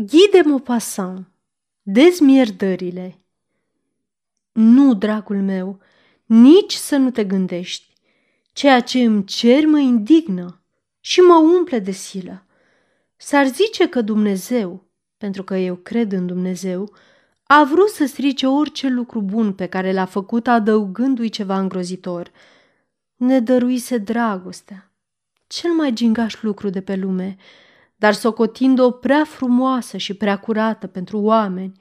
Ghide Maupassant Dezmierdările Nu, dragul meu, nici să nu te gândești. Ceea ce îmi cer mă indignă și mă umple de silă. S-ar zice că Dumnezeu, pentru că eu cred în Dumnezeu, a vrut să strice orice lucru bun pe care l-a făcut adăugându-i ceva îngrozitor. Ne dăruise dragostea, cel mai gingaș lucru de pe lume, dar socotind-o prea frumoasă și prea curată pentru oameni,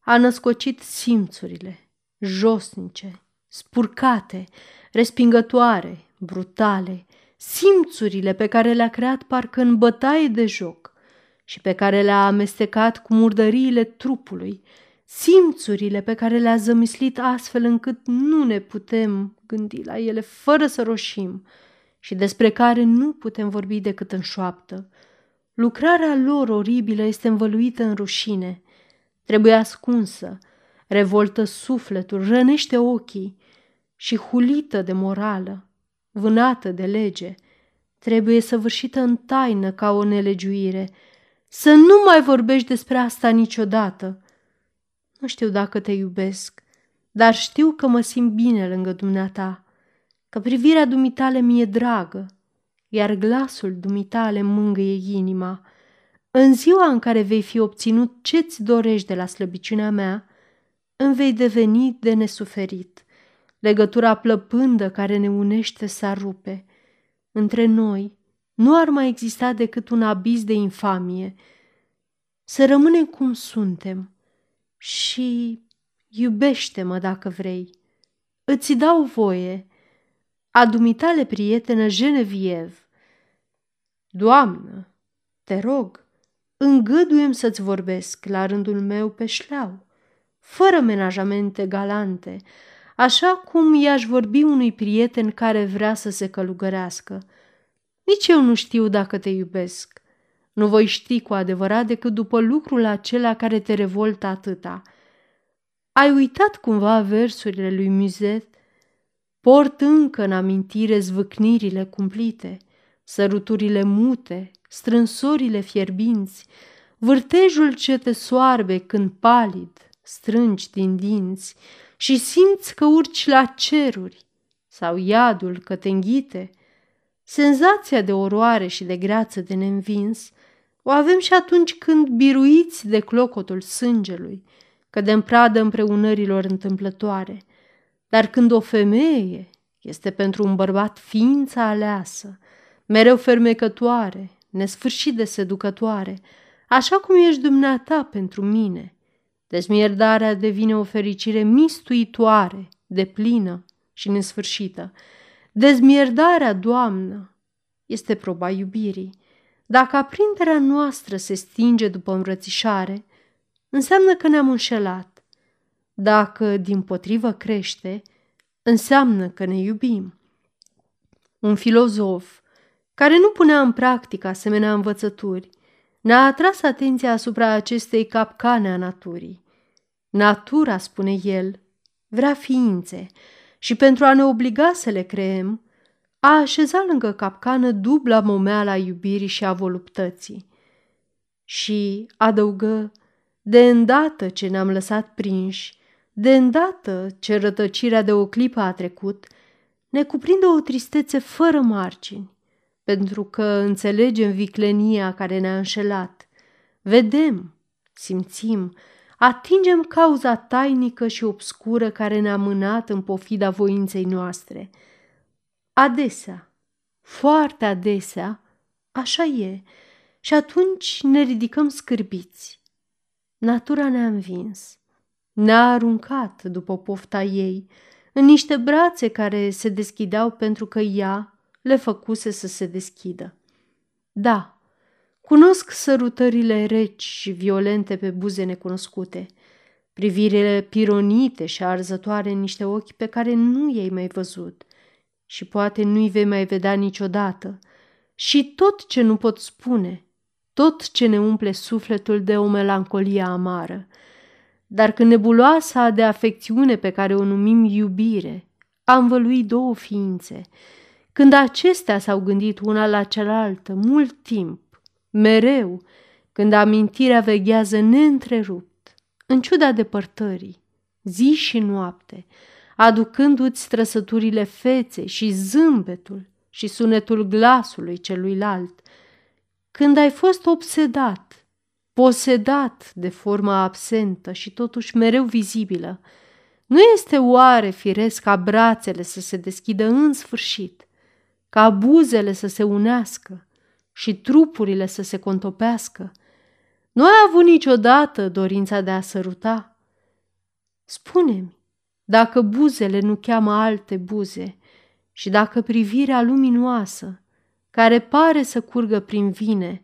a născocit simțurile, josnice, spurcate, respingătoare, brutale, simțurile pe care le-a creat parcă în bătaie de joc și pe care le-a amestecat cu murdăriile trupului, simțurile pe care le-a zămislit astfel încât nu ne putem gândi la ele fără să roșim și despre care nu putem vorbi decât în șoaptă. Lucrarea lor oribilă este învăluită în rușine, trebuie ascunsă, revoltă sufletul, rănește ochii și hulită de morală, vânată de lege, trebuie săvârșită în taină ca o nelegiuire. Să nu mai vorbești despre asta niciodată. Nu știu dacă te iubesc, dar știu că mă simt bine lângă dumneata, că privirea dumitale mi-e dragă, iar glasul dumitale mângâie inima. În ziua în care vei fi obținut ce-ți dorești de la slăbiciunea mea, îmi vei deveni de nesuferit. Legătura plăpândă care ne unește s-ar rupe. Între noi nu ar mai exista decât un abis de infamie. Să rămânem cum suntem și iubește-mă dacă vrei. Îți dau voie. A dumitale prietenă Genevieve. Doamnă, te rog, îngăduiem să-ți vorbesc la rândul meu pe șleau, fără menajamente galante, așa cum i-aș vorbi unui prieten care vrea să se călugărească. Nici eu nu știu dacă te iubesc. Nu voi ști cu adevărat decât după lucrul acela care te revoltă atâta. Ai uitat cumva versurile lui Muzet? Port încă în amintire zvâcnirile cumplite, săruturile mute, strânsorile fierbinți, vârtejul ce te soarbe când palid strângi din dinți și simți că urci la ceruri sau iadul că te înghite. Senzația de oroare și de greață de neînvins o avem și atunci când, biruiți de clocotul sângelui, cădem pradă împreunărilor întâmplătoare. Dar când o femeie este pentru un bărbat ființa aleasă, mereu fermecătoare, nesfârșit de seducătoare, așa cum ești dumneata pentru mine. Dezmierdarea devine o fericire mistuitoare, de plină și nesfârșită. Dezmierdarea, doamnă, este proba iubirii. Dacă aprinderea noastră se stinge după îmbrățișare, înseamnă că ne-am înșelat. Dacă, din potrivă, crește, înseamnă că ne iubim. Un filozof care nu punea în practică asemenea învățături, ne-a atras atenția asupra acestei capcane a naturii. Natura, spune el, vrea ființe și pentru a ne obliga să le creăm, a așezat lângă capcană dubla momeala iubirii și a voluptății. Și adăugă, de îndată ce ne-am lăsat prinși, de îndată ce rătăcirea de o clipă a trecut, ne cuprinde o tristețe fără margini, pentru că înțelegem viclenia care ne-a înșelat. Vedem, simțim, atingem cauza tainică și obscură care ne-a mânat în pofida voinței noastre. Adesea, foarte adesea, așa e, și atunci ne ridicăm scârbiți. Natura ne-a învins, ne-a aruncat după pofta ei, în niște brațe care se deschideau pentru că ea le făcuse să se deschidă. Da, cunosc sărutările reci și violente pe buze necunoscute, privirile pironite și arzătoare în niște ochi pe care nu i-ai mai văzut și poate nu-i vei mai vedea niciodată, și tot ce nu pot spune, tot ce ne umple sufletul de o melancolie amară. Dar când nebuloasa de afecțiune pe care o numim iubire a învăluit două ființe, când acestea s-au gândit una la cealaltă mult timp, mereu, când amintirea veghează neîntrerupt, în ciuda depărtării, zi și noapte, aducându-ți trăsăturile feței și zâmbetul și sunetul glasului celuilalt, când ai fost obsedat, posedat de forma absentă și totuși mereu vizibilă, nu este oare firesc ca brațele să se deschidă în sfârșit, ca buzele să se unească și trupurile să se contopească? Nu ai avut niciodată dorința de a săruta? Spune-mi, dacă buzele nu cheamă alte buze și dacă privirea luminoasă, care pare să curgă prin vine,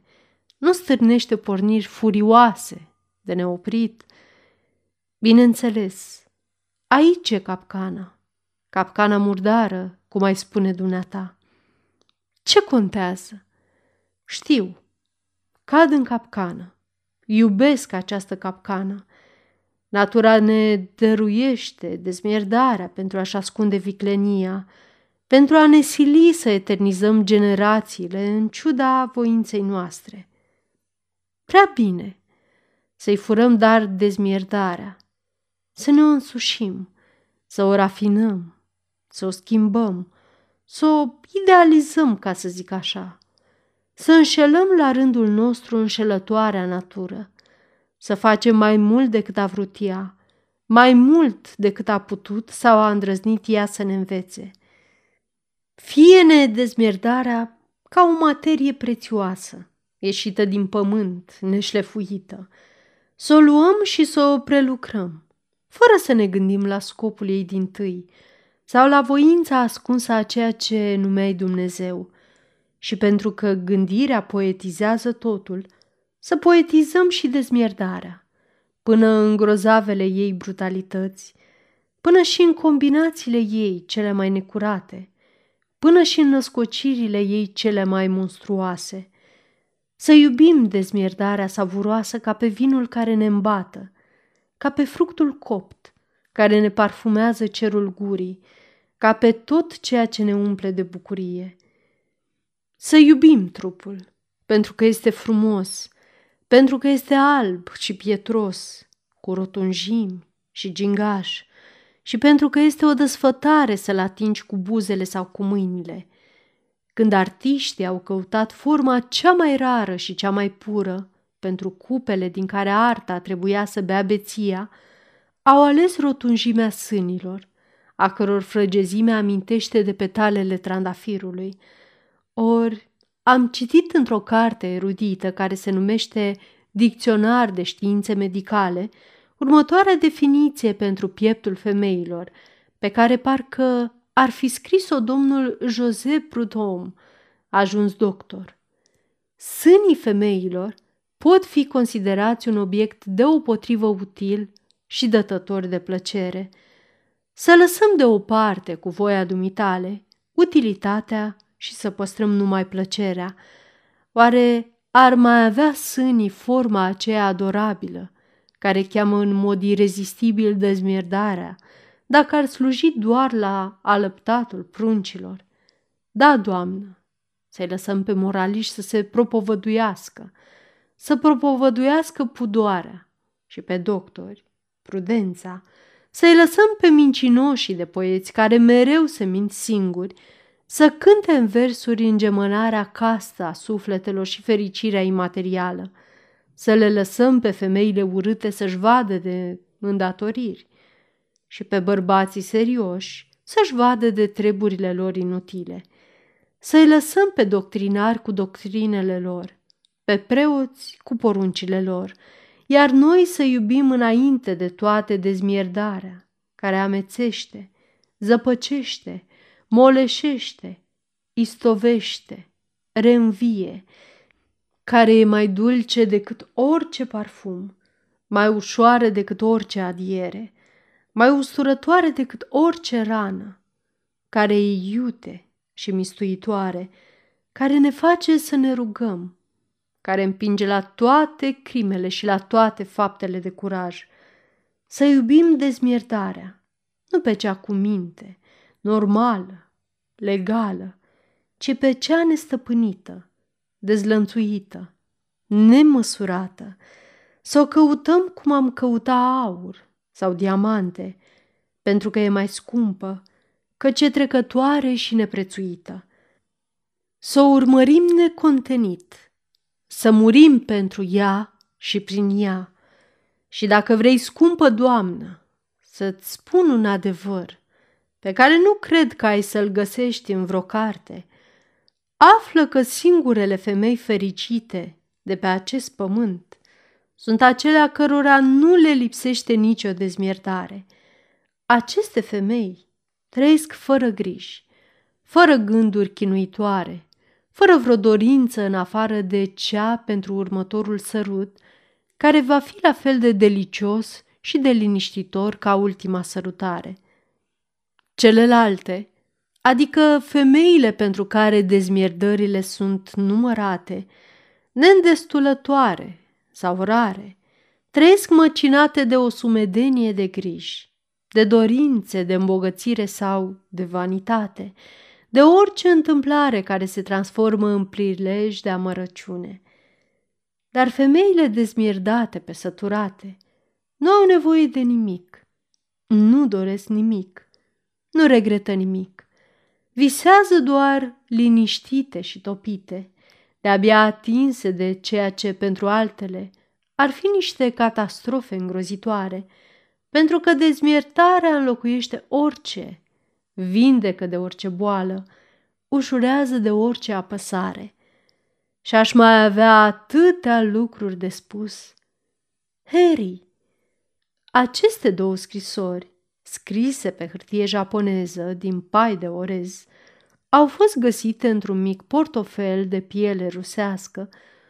nu stârnește porniri furioase de neoprit, bineînțeles, aici e capcana, capcana murdară, cum ai spune dumneata. Ce contează? Știu, cad în capcană, iubesc această capcană, Natura ne dăruiește dezmierdarea pentru a-și ascunde viclenia, pentru a ne sili să eternizăm generațiile în ciuda voinței noastre. Prea bine. Să-i furăm dar dezmierdarea, să ne o însușim, să o rafinăm, să o schimbăm, să o idealizăm, ca să zic așa, să înșelăm la rândul nostru înșelătoarea natură, să facem mai mult decât a vrut ea, mai mult decât a putut sau a îndrăznit ea să ne învețe. Fie-ne dezmierdarea ca o materie prețioasă, ieșită din pământ, neșlefuită, să o luăm și să o prelucrăm, fără să ne gândim la scopul ei din tâi sau la voința ascunsă a ceea ce numeai Dumnezeu. Și pentru că gândirea poetizează totul, să poetizăm și dezmierdarea, până în grozavele ei brutalități, până și în combinațiile ei cele mai necurate, până și în născocirile ei cele mai monstruoase. Să iubim dezmierdarea savuroasă ca pe vinul care ne îmbată, ca pe fructul copt, care ne parfumează cerul gurii, ca pe tot ceea ce ne umple de bucurie. Să iubim trupul, pentru că este frumos, pentru că este alb și pietros, cu rotunjimi și gingaș, și pentru că este o desfătare să-l atingi cu buzele sau cu mâinile. Când artiștii au căutat forma cea mai rară și cea mai pură pentru cupele din care arta trebuia să bea beția, au ales rotunjimea sânilor, a căror frăgezime amintește de petalele trandafirului. Ori am citit într-o carte erudită care se numește Dicționar de științe medicale următoarea definiție pentru pieptul femeilor, pe care parcă ar fi scris-o domnul José Prudhomme, ajuns doctor. Sânii femeilor pot fi considerați un obiect deopotrivă util și dătător de plăcere. Să lăsăm deoparte cu voia dumitale utilitatea și să păstrăm numai plăcerea. Oare ar mai avea sânii forma aceea adorabilă, care cheamă în mod irezistibil dezmierdarea, dacă ar sluji doar la alăptatul pruncilor? Da, doamnă, să-i lăsăm pe moraliști să se propovăduiască, să propovăduiască pudoarea și pe doctori, prudența, să-i lăsăm pe mincinoșii de poeți care mereu se mint singuri, să cânte în versuri îngemânarea castă a sufletelor și fericirea imaterială, să le lăsăm pe femeile urâte să-și vadă de îndatoriri și pe bărbații serioși să-și vadă de treburile lor inutile, să-i lăsăm pe doctrinari cu doctrinele lor, pe preoți cu poruncile lor, iar noi să iubim înainte de toate dezmierdarea, care amețește, zăpăcește, moleșește, istovește, reînvie, care e mai dulce decât orice parfum, mai ușoară decât orice adiere, mai usturătoare decât orice rană, care e iute și mistuitoare, care ne face să ne rugăm, care împinge la toate crimele și la toate faptele de curaj. Să iubim dezmierdarea, nu pe cea cu minte, normală, legală, ci pe cea nestăpânită, dezlănțuită, nemăsurată, să o căutăm cum am căuta aur sau diamante, pentru că e mai scumpă, căci e trecătoare și neprețuită. Să o urmărim necontenit, să murim pentru ea și prin ea. Și dacă vrei, scumpă doamnă, să-ți spun un adevăr pe care nu cred că ai să-l găsești în vreo carte, află că singurele femei fericite de pe acest pământ sunt acelea cărora nu le lipsește nicio dezmiertare. Aceste femei trăiesc fără griji, fără gânduri chinuitoare, fără vreo dorință în afară de cea pentru următorul sărut, care va fi la fel de delicios și de liniștitor ca ultima sărutare. Celelalte, adică femeile pentru care dezmierdările sunt numărate, neîndestulătoare sau rare, trăiesc măcinate de o sumedenie de griji, de dorințe de îmbogățire sau de vanitate, de orice întâmplare care se transformă în prilej de amărăciune. Dar femeile dezmierdate pe săturate nu au nevoie de nimic, nu doresc nimic, nu regretă nimic. Visează doar liniștite și topite, de-abia atinse de ceea ce pentru altele ar fi niște catastrofe îngrozitoare, pentru că dezmiertarea înlocuiește orice, vindecă de orice boală, ușurează de orice apăsare. Și aș mai avea atâtea lucruri de spus. Harry, aceste două scrisori, scrise pe hârtie japoneză din pai de orez, au fost găsite într-un mic portofel de piele rusească,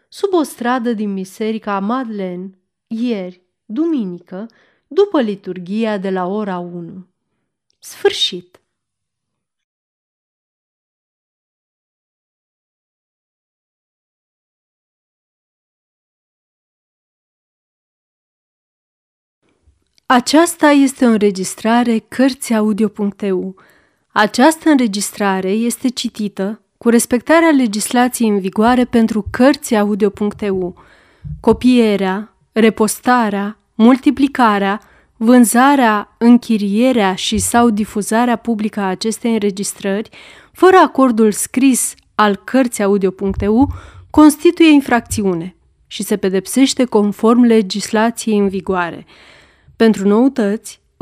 sub o stradă din biserica Madeleine, ieri, duminică, după liturgia de la ora 1. Sfârșit! Aceasta este o înregistrare Cărțiaudio.eu. Această înregistrare este citită cu respectarea legislației în vigoare pentru Cărțiaudio.eu. Copierea, repostarea, multiplicarea, vânzarea, închirierea și sau difuzarea publică a acestei înregistrări, fără acordul scris al Cărțiaudio.eu, constituie infracțiune și se pedepsește conform legislației în vigoare. Pentru noutăți,